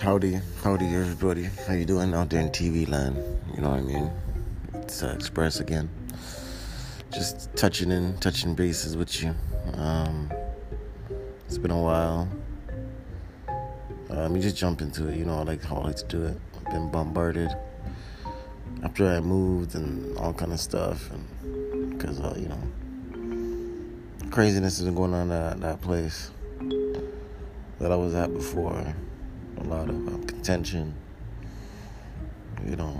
Howdy, howdy, everybody. How you doing out there in TV land? You know what I mean? It's uh, Xpress again. Just touching in, touching bases with you. Um, it's been a while. Let me just jump into it. You know, I like how I like to do it. I've been bombarded after I moved and all kind of stuff, and because uh, you know, craziness has been going on at that place that I was at before a lot of um, contention, you know,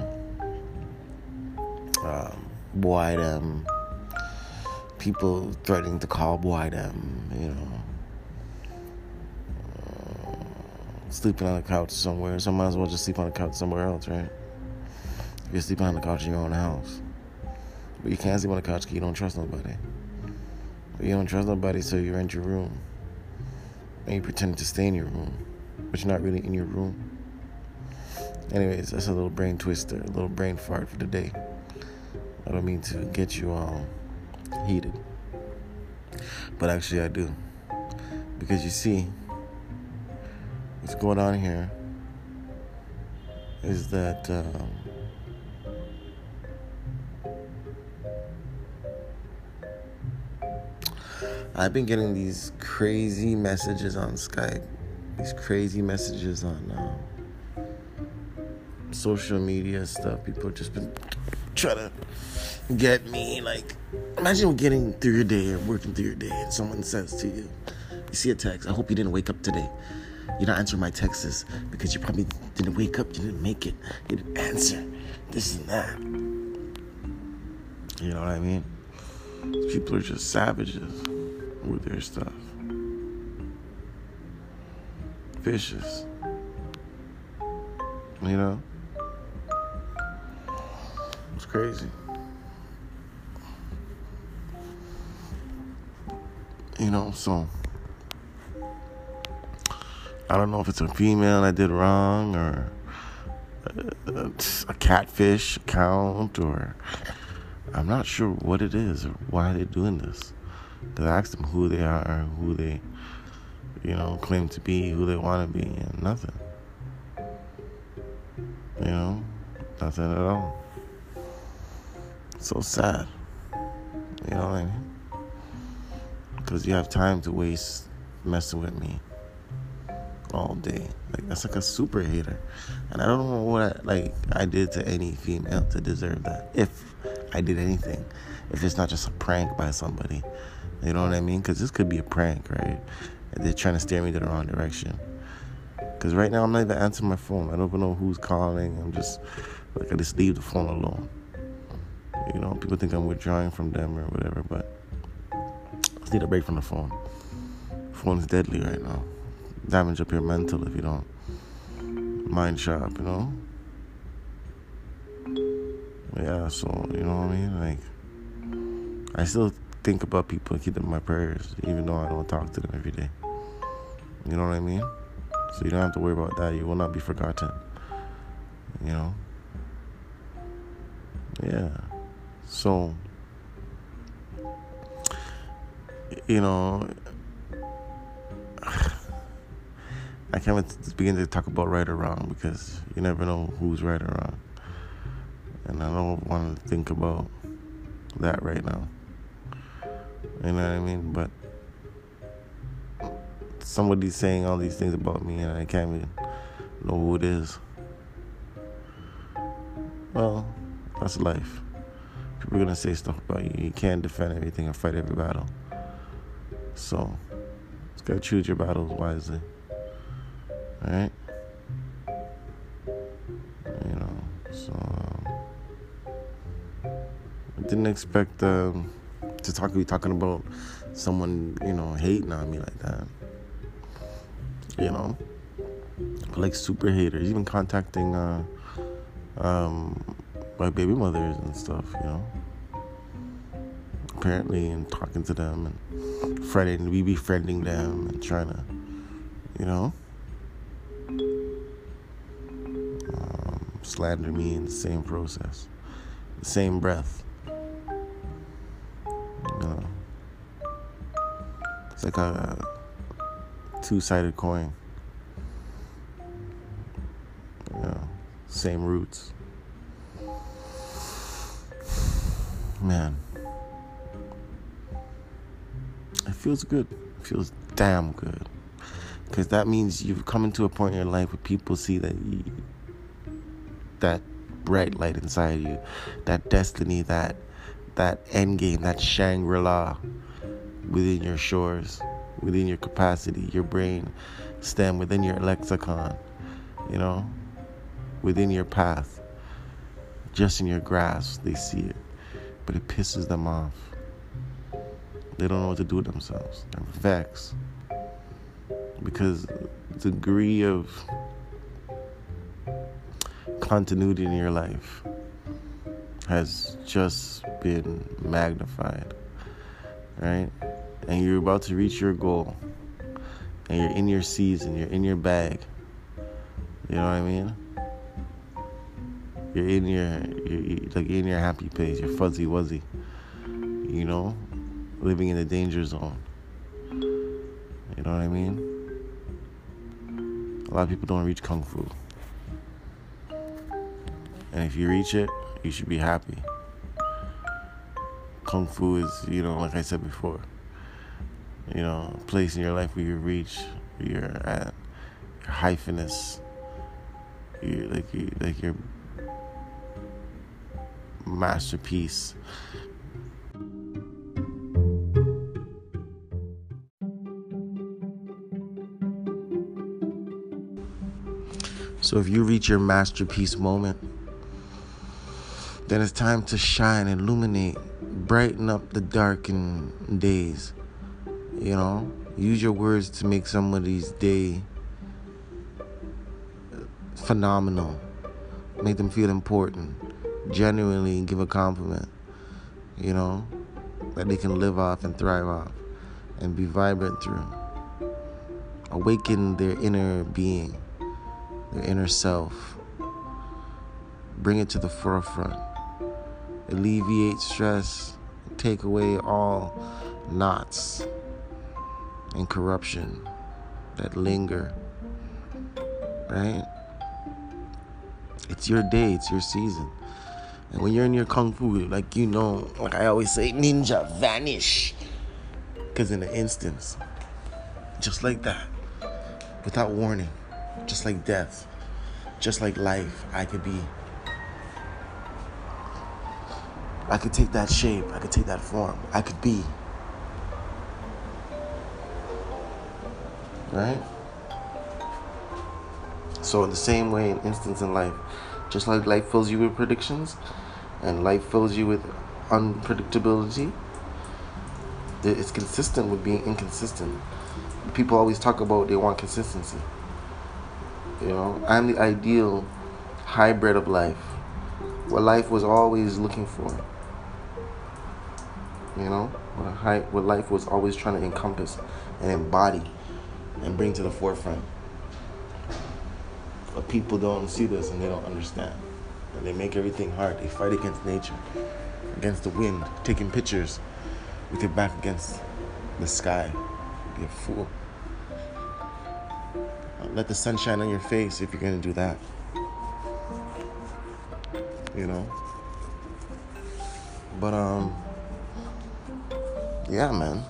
um, boy them, people threatening to call boy them, you know, uh, sleeping on the couch somewhere. So I might as well just sleep on the couch somewhere else, right? You're sleeping on the couch in your own house. But you can't sleep on the couch because you don't trust nobody. You don't trust nobody, so you rent your room. And you pretend to stay in your room but you're not really in your room. Anyways, that's a little brain twister, a little brain fart for the day. I don't mean to get you all heated, but actually I do. Because you see, what's going on here is that. Um, I've been getting these crazy messages on Skype these crazy messages on um, social media stuff. People just been trying to get me. Like, imagine getting through your day or working through your day, and someone says to you, "You see a text. I hope you didn't wake up today. You're not answering my texts because you probably didn't wake up. You didn't make it. You didn't answer. This and that. You know what I mean? People are just savages with their stuff vicious. You know? It's crazy. You know, so I don't know if it's a female I did wrong or a, a catfish account or I'm not sure what it is or why they're doing this. Because I asked them who they are, who they you know, claim to be who they want to be, and nothing. You know, nothing at all. So sad. You know what I mean? Because you have time to waste messing with me all day. Like that's like a super hater, and I don't know what like I did to any female to deserve that. If I did anything, if it's not just a prank by somebody, you know what I mean? Because this could be a prank, right? They're trying to steer me to the wrong direction. Because right now I'm not even answering my phone. I don't even know who's calling. I'm just like I just leave the phone alone. You know, people think I'm withdrawing from them or whatever, but I just need a break from the phone. The phone is deadly right now. Damage up your mental if you don't mind sharp, you know? Yeah, so you know what I mean? Like I still think about people and keep them in my prayers, even though I don't talk to them every day. You know what I mean? So you don't have to worry about that. You will not be forgotten. You know? Yeah. So, you know, I can't even begin to talk about right or wrong because you never know who's right or wrong. And I don't want to think about that right now. You know what I mean? But somebody's saying all these things about me and I can't even know who it is. Well, that's life. People are gonna say stuff about you. You can't defend everything and fight every battle. So, just gotta choose your battles wisely. Alright? You know, so. Um, I didn't expect. Um, to talk be talking about someone, you know, hating on me like that. You know? Like super haters, even contacting uh um my baby mothers and stuff, you know. Apparently and talking to them and friending we befriending them and trying to you know um, slander me in the same process. The same breath. Like a two sided coin. same roots. Man, it feels good. It feels damn good. Because that means you've come into a point in your life where people see that you, that bright light inside you, that destiny, that that end game, that Shangri-La within your shores, within your capacity, your brain stem, within your lexicon, you know, within your path, just in your grasp, they see it. But it pisses them off. They don't know what to do with themselves. They're vexed. Because the degree of continuity in your life has just been magnified, right? And you're about to reach your goal, and you're in your season, you're in your bag. You know what I mean? You're in your, you're like in your happy place, your fuzzy wuzzy. You know, living in the danger zone. You know what I mean? A lot of people don't reach kung fu. And if you reach it, you should be happy. Kung Fu is, you know, like I said before, you know, place in your life where you reach, where you're at your hypheness, you like you like your masterpiece. So if you reach your masterpiece moment, then it's time to shine, illuminate, brighten up the darkened days. You know, use your words to make somebody's day phenomenal. Make them feel important. Genuinely give a compliment. You know, that they can live off and thrive off and be vibrant through. Awaken their inner being, their inner self. Bring it to the forefront alleviate stress, take away all knots and corruption that linger. Right? It's your day, it's your season. And when you're in your kung fu, like you know, like I always say, ninja vanish. Because in an instance, just like that, without warning, just like death, just like life, I could be I could take that shape, I could take that form, I could be. Right? So, in the same way, an instance in life, just like life fills you with predictions and life fills you with unpredictability, it's consistent with being inconsistent. People always talk about they want consistency. You know, I'm the ideal hybrid of life, what life was always looking for you know, what, high, what life was always trying to encompass and embody and bring to the forefront. But people don't see this and they don't understand. And they make everything hard. They fight against nature, against the wind, taking pictures with your back against the sky. Be a fool. Let the sun shine on your face if you're gonna do that. You know? But um yeah, man.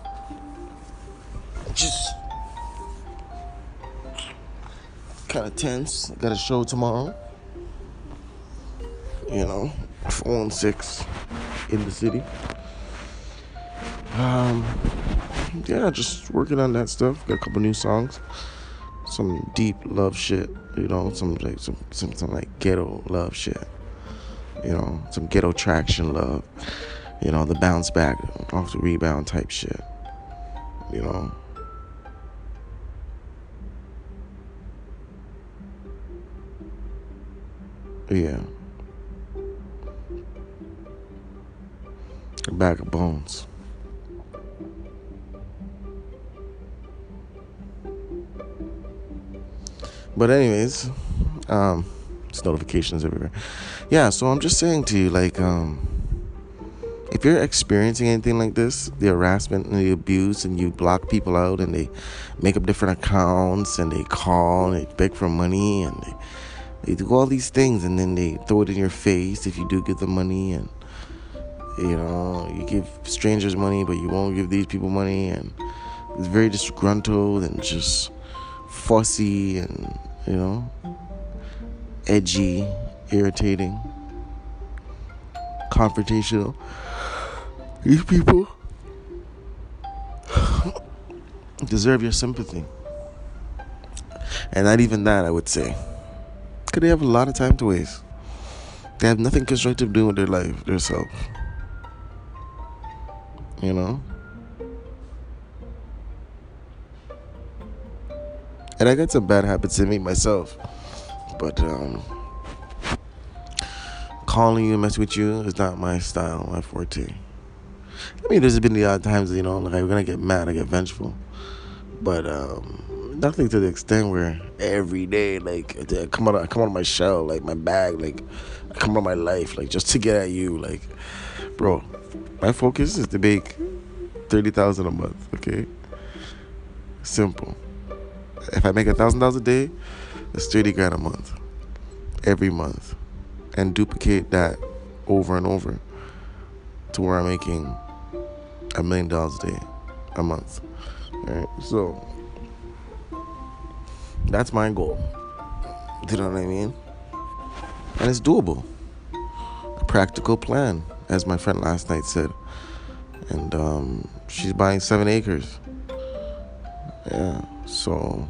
Kind of tense. got a show tomorrow. You know, four and six in the city. Um, yeah, just working on that stuff. Got a couple new songs, some deep love shit. You know, some like some some, some like ghetto love shit. You know, some ghetto traction love you know, the bounce back off the rebound type shit. You know. Yeah. A bag of bones. But anyways, um, it's notifications everywhere. Yeah, so I'm just saying to you, like, um, if you're experiencing anything like this, the harassment and the abuse, and you block people out, and they make up different accounts, and they call and they beg for money, and they, They do all these things and then they throw it in your face if you do give them money and you know, you give strangers money but you won't give these people money and it's very disgruntled and just fussy and you know edgy, irritating, confrontational. These people deserve your sympathy. And not even that, I would say. Because they have a lot of time to waste. They have nothing constructive doing with their life, their self. You know? And I got some bad habits in me myself. But um calling you, mess with you is not my style, my forte. I mean, there's been the odd times, you know, like I'm gonna get mad, I get vengeful, but um, nothing to the extent where every day, like, I come out, I come out of my shell, like my bag, like, I come out of my life, like, just to get at you, like, bro. My focus is to make thirty thousand a month. Okay, simple. If I make a thousand dollars a day, it's thirty grand a month, every month and duplicate that over and over to where I'm making a million dollars a day, a month. Right? So that's my goal. Do you know what I mean? And it's doable. A practical plan, as my friend last night said. And um, she's buying seven acres. Yeah, so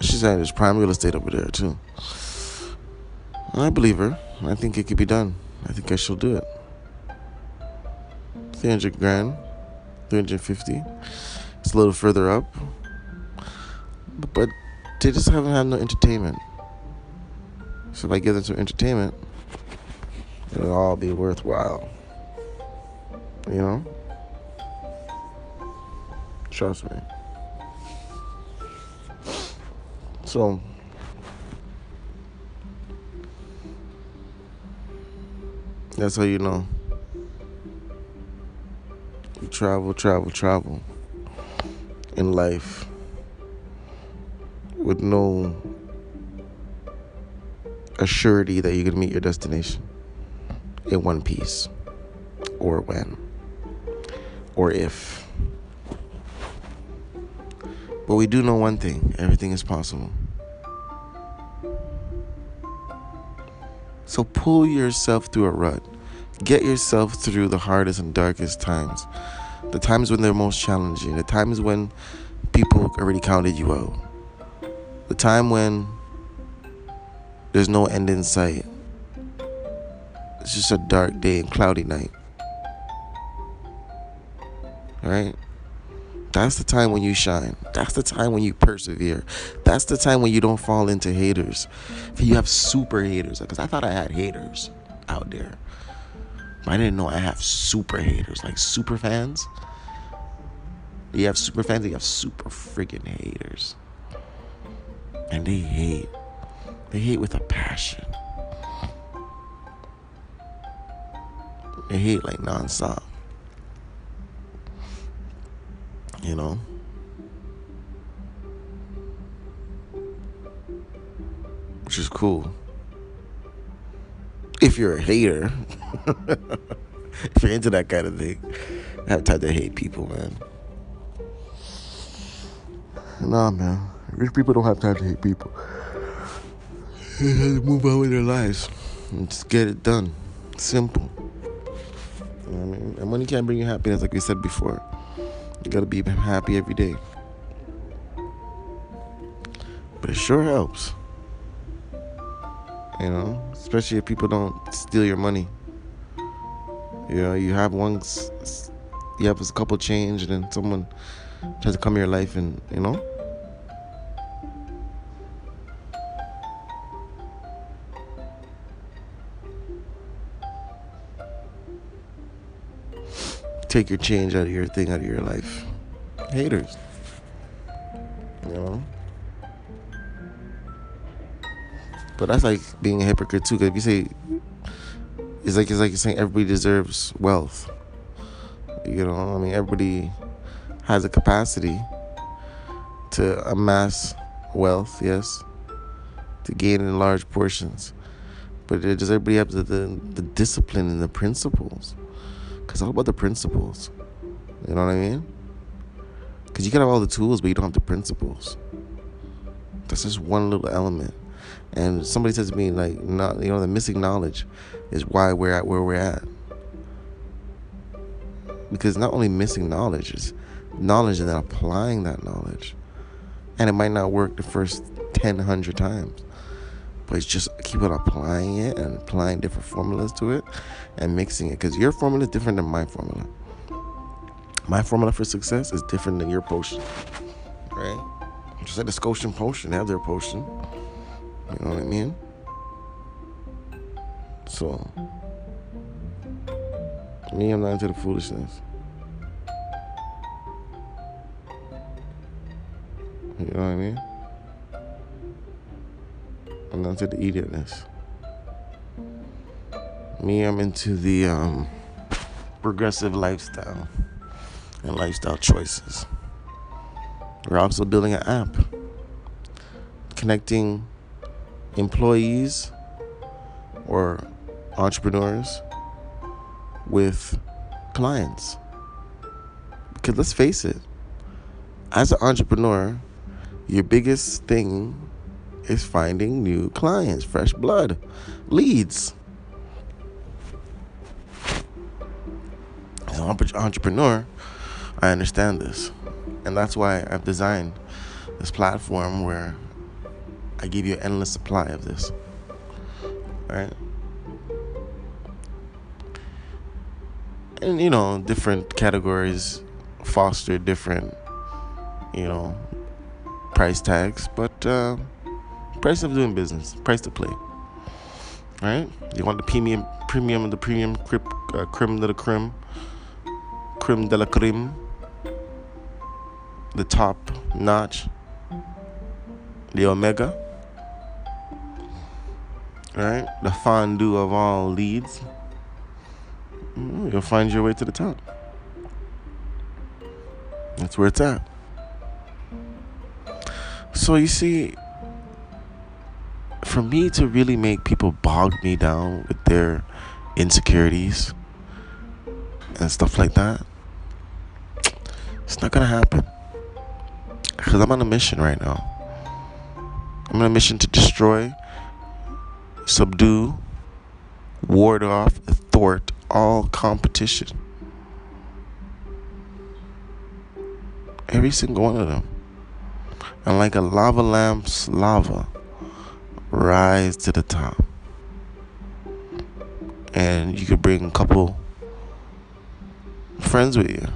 she's saying there's prime real estate over there too. I believe her. I think it could be done. I think I shall do it. 300 grand, 350. It's a little further up. But they just haven't had no entertainment. So if I give them some entertainment, it'll all be worthwhile. You know? Trust me. So, That's how you know. You travel, travel, travel in life with no assurity that you're going to meet your destination in one piece or when or if. But we do know one thing everything is possible. So pull yourself through a rut. Get yourself through the hardest and darkest times. The times when they're most challenging. The times when people already counted you out. The time when there's no end in sight. It's just a dark day and cloudy night. Alright? That's the time when you shine. That's the time when you persevere. That's the time when you don't fall into haters. If You have super haters. Because I thought I had haters out there. But I didn't know I have super haters, like super fans. You have super fans, you have super freaking haters. And they hate. They hate with a passion. They hate like nonstop. you know. Which is cool. If you're a hater, if you're into that kind of thing, I have time to hate people, man. Nah, man. Rich people don't have time to hate people. They have to move on with their lives and just get it done. Simple. You know what I mean? And money can't bring you happiness, like we said before. You gotta be happy every day. But it sure helps. You know, especially if people don't steal your money. You know, you have one, you have a couple change, and then someone tries to come in your life, and you know. Take your change out of your thing out of your life. Haters. You know? But that's like being a hypocrite too, because if you say it's like it's like you're saying everybody deserves wealth. You know, I mean everybody has a capacity to amass wealth, yes. to gain in large portions. But does everybody have the, the, the discipline and the principles? Because it's all about the principles. You know what I mean? Because you can have all the tools, but you don't have the principles. That's just one little element. And somebody says to me, like, not, you know, the missing knowledge is why we're at where we're at. Because not only missing knowledge, is knowledge and then applying that knowledge. And it might not work the first 10, 100 times. But it's just keep on applying it and applying different formulas to it and mixing it. Because your formula is different than my formula. My formula for success is different than your potion. Right? Just like the Scotian potion, have their potion. You know what I mean? So, me, I'm not into the foolishness. You know what I mean? I'm not into the idiotness. Me, I'm into the um, progressive lifestyle and lifestyle choices. We're also building an app connecting employees or entrepreneurs with clients. Because let's face it, as an entrepreneur, your biggest thing is finding new clients, fresh blood, leads. As an entrepreneur, I understand this. And that's why I've designed this platform where I give you an endless supply of this. Right? And you know, different categories foster different, you know, price tags, but uh, price of doing business, price to play. Right? You want the premium, premium, of the premium, crib, uh, creme de la creme, creme de la creme the top notch, the omega, right? The fondue of all leads. Mm, you'll find your way to the top. That's where it's at. So you see, for me to really make people bog me down with their insecurities and stuff like that, it's not gonna happen. Because I'm on a mission right now. I'm on a mission to destroy, subdue, ward off, thwart all competition. Every single one of them. And like a lava lamp's lava, rise to the top. And you could bring a couple friends with you.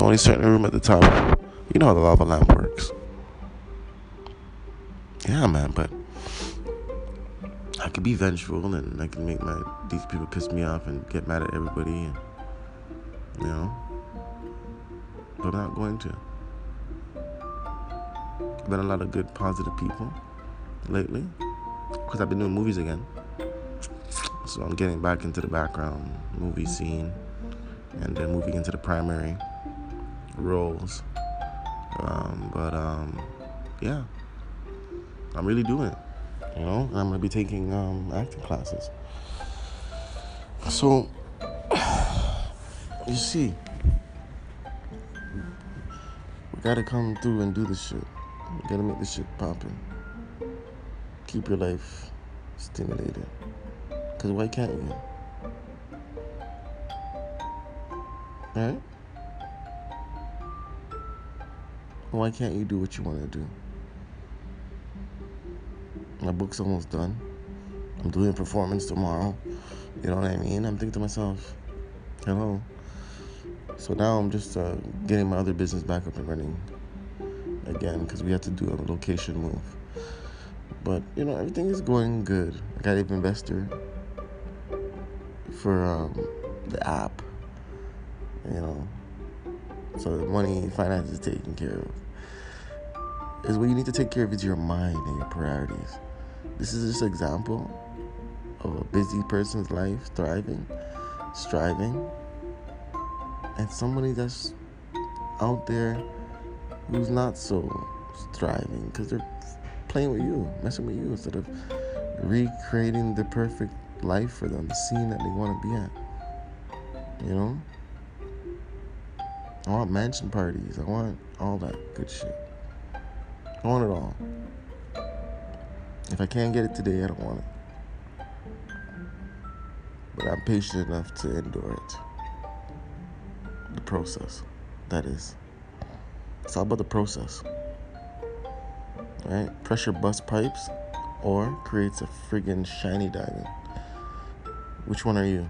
Only certain room at the top. You know how the lava lamp works. Yeah, man, but I could be vengeful and I can make my these people piss me off and get mad at everybody, and, you know. But I'm not going to. I've been a lot of good, positive people lately because I've been doing movies again. So I'm getting back into the background movie scene and then moving into the primary roles. Um, but um, yeah, I'm really doing it. You know, I'm gonna be taking um, acting classes. So you see, we gotta come through and do this shit. We gotta make this shit poppin'. Keep your life stimulated. Cause why can't you? Right? Why can't you do what you want to do? My book's almost done. I'm doing a performance tomorrow. You know what I mean? I'm thinking to myself, hello. So now I'm just uh, getting my other business back up and running again because we had to do a location move. But you know everything is going good. I got an investor for um, the app. You know, so the money, finance is taken care of is what you need to take care of is your mind and your priorities. This is just an example of a busy person's life thriving, striving, and somebody that's out there who's not so striving because they're playing with you, messing with you instead of recreating the perfect life for them, the scene that they want to be at. You know? I want mansion parties. I want all that good shit. I want it all. If I can't get it today, I don't want it. But I'm patient enough to endure it. The process, that is. It's all about the process. Right? Pressure bust pipes or creates a friggin' shiny diamond. Which one are you?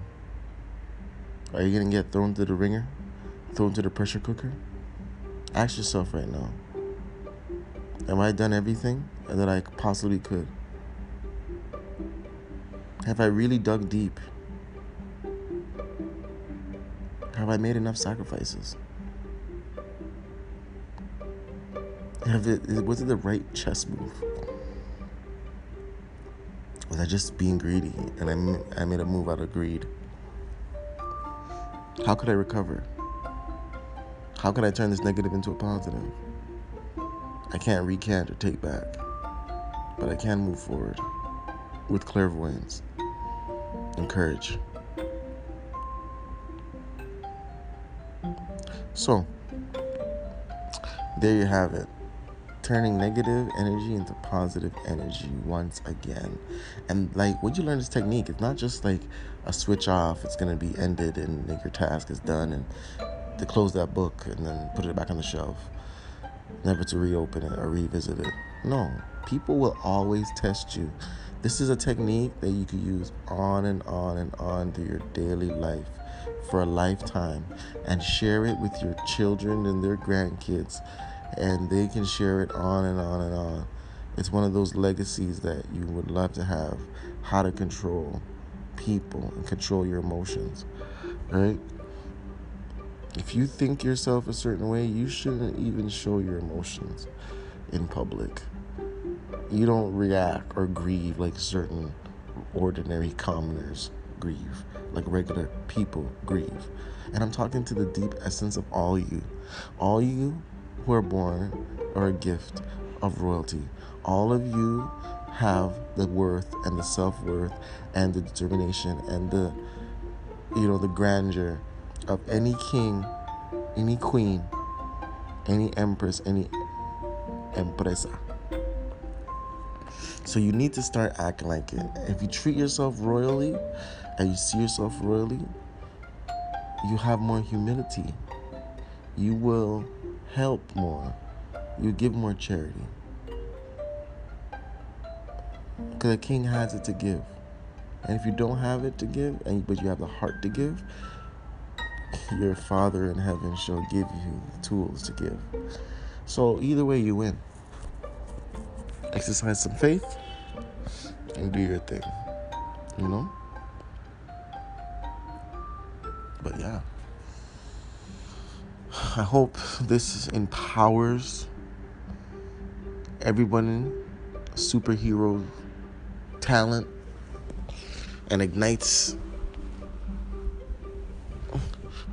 Are you gonna get thrown to the ringer? Thrown to the pressure cooker? Ask yourself right now. Have I done everything that I possibly could? Have I really dug deep? Have I made enough sacrifices? Have it, was it the right chess move? Was I just being greedy and I, I made a move out of greed? How could I recover? How could I turn this negative into a positive? I can't recant or take back, but I can move forward with clairvoyance and courage. So, there you have it. Turning negative energy into positive energy once again. And like what you learn this technique, it's not just like a switch off, it's gonna be ended and like your task is done and to close that book and then put it back on the shelf never to reopen it or revisit it. No, people will always test you. This is a technique that you can use on and on and on through your daily life for a lifetime and share it with your children and their grandkids, and they can share it on and on and on. It's one of those legacies that you would love to have how to control people and control your emotions, right? If you think yourself a certain way, you shouldn't even show your emotions in public. You don't react or grieve like certain ordinary commoners grieve, like regular people grieve. And I'm talking to the deep essence of all you. All you who are born are a gift of royalty. All of you have the worth and the self-worth and the determination and the you know the grandeur of any king, any queen, any empress, any empresa. So you need to start acting like it. If you treat yourself royally and you see yourself royally, you have more humility. You will help more. You give more charity. Because a king has it to give. And if you don't have it to give, and but you have the heart to give, your Father in heaven shall give you the tools to give. So either way, you win. Exercise some faith and do your thing. You know? But yeah. I hope this empowers everyone superhero talent and ignites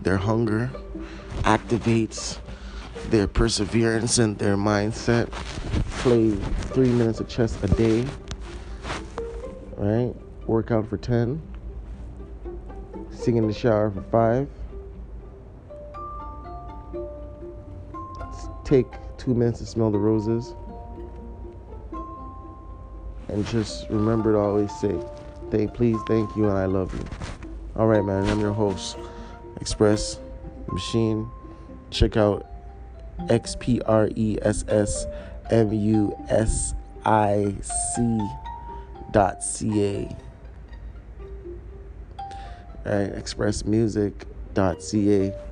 their hunger, activates their perseverance and their mindset. Play three minutes of chess a day, right? Work out for 10. Sing in the shower for five. Take two minutes to smell the roses. And just remember to always say, thank, please, thank you, and I love you. All right, man. I'm your host. Express Machine. Check out X P R E S S M U S I C dot C A. Right, xpressmusic.ca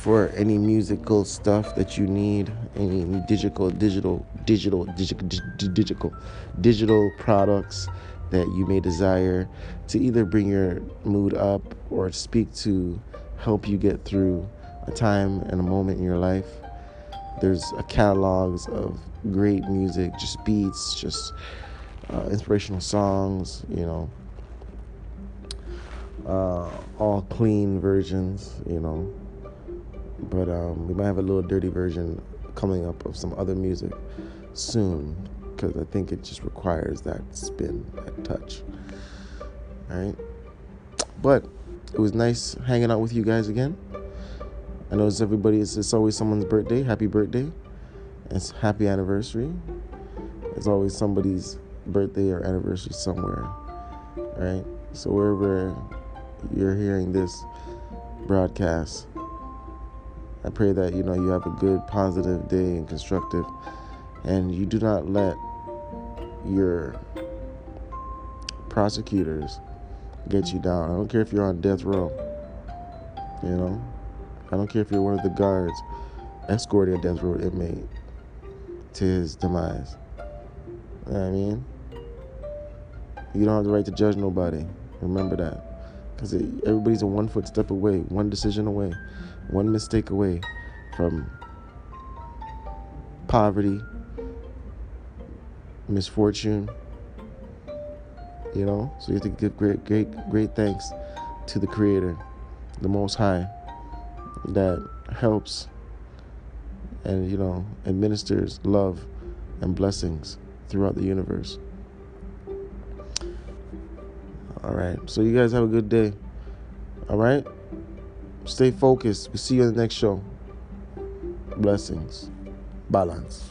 for any musical stuff that you need, any digital, digital, digital, digital, digital, digital products that you may desire to either bring your mood up or speak to help you get through a time and a moment in your life. There's a catalogs of great music, just beats, just uh, inspirational songs, you know, uh, all clean versions, you know. But um, we might have a little dirty version coming up of some other music soon because I think it just requires that spin, that touch. All right. But it was nice hanging out with you guys again. I know it's everybody. It's, it's always someone's birthday. Happy birthday! It's happy anniversary. It's always somebody's birthday or anniversary somewhere, right? So wherever you're hearing this broadcast, I pray that you know you have a good, positive day and constructive, and you do not let your prosecutors get you down. I don't care if you're on death row. You know, I don't care if you're one of the guards escorting a death row inmate to his demise. You know what I mean? You don't have the right to judge nobody. Remember that. Because everybody's a one foot step away, one decision away, one mistake away from poverty, misfortune. You know? So you have to give great, great, great thanks to the Creator, the Most High, that helps and, you know, administers love and blessings throughout the universe. All right. So you guys have a good day. All right. Stay focused. We'll see you on the next show. Blessings. Balance.